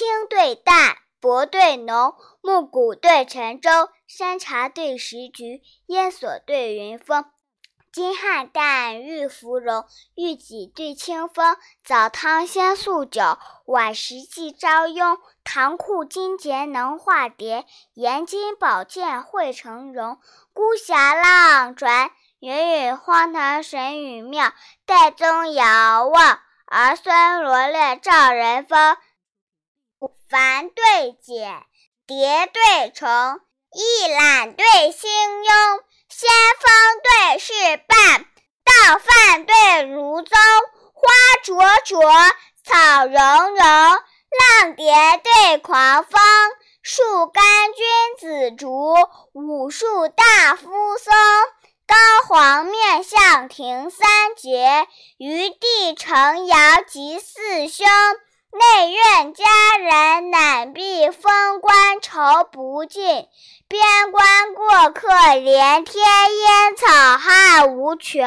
清对淡，薄对浓，暮鼓对晨钟，山茶对石菊，烟锁对云峰。金汉淡，玉芙蓉，玉脊对清风。早汤先宿酒，晚食祭朝雍。唐库金节能化蝶，严金宝剑会成容。孤霞浪转，云雨荒唐神语妙。岱宗遥望，儿孙罗列照人风。繁对简，叠对重，一览对兴庸。先锋对事半，道。饭对如宗。花灼灼，草茸茸，浪蝶对狂风。树干君子竹，武树大夫松。高皇面向庭三杰，余地城遥及四兄。内院佳人懒避风官愁不尽，边关过客连天，烟草害无穷。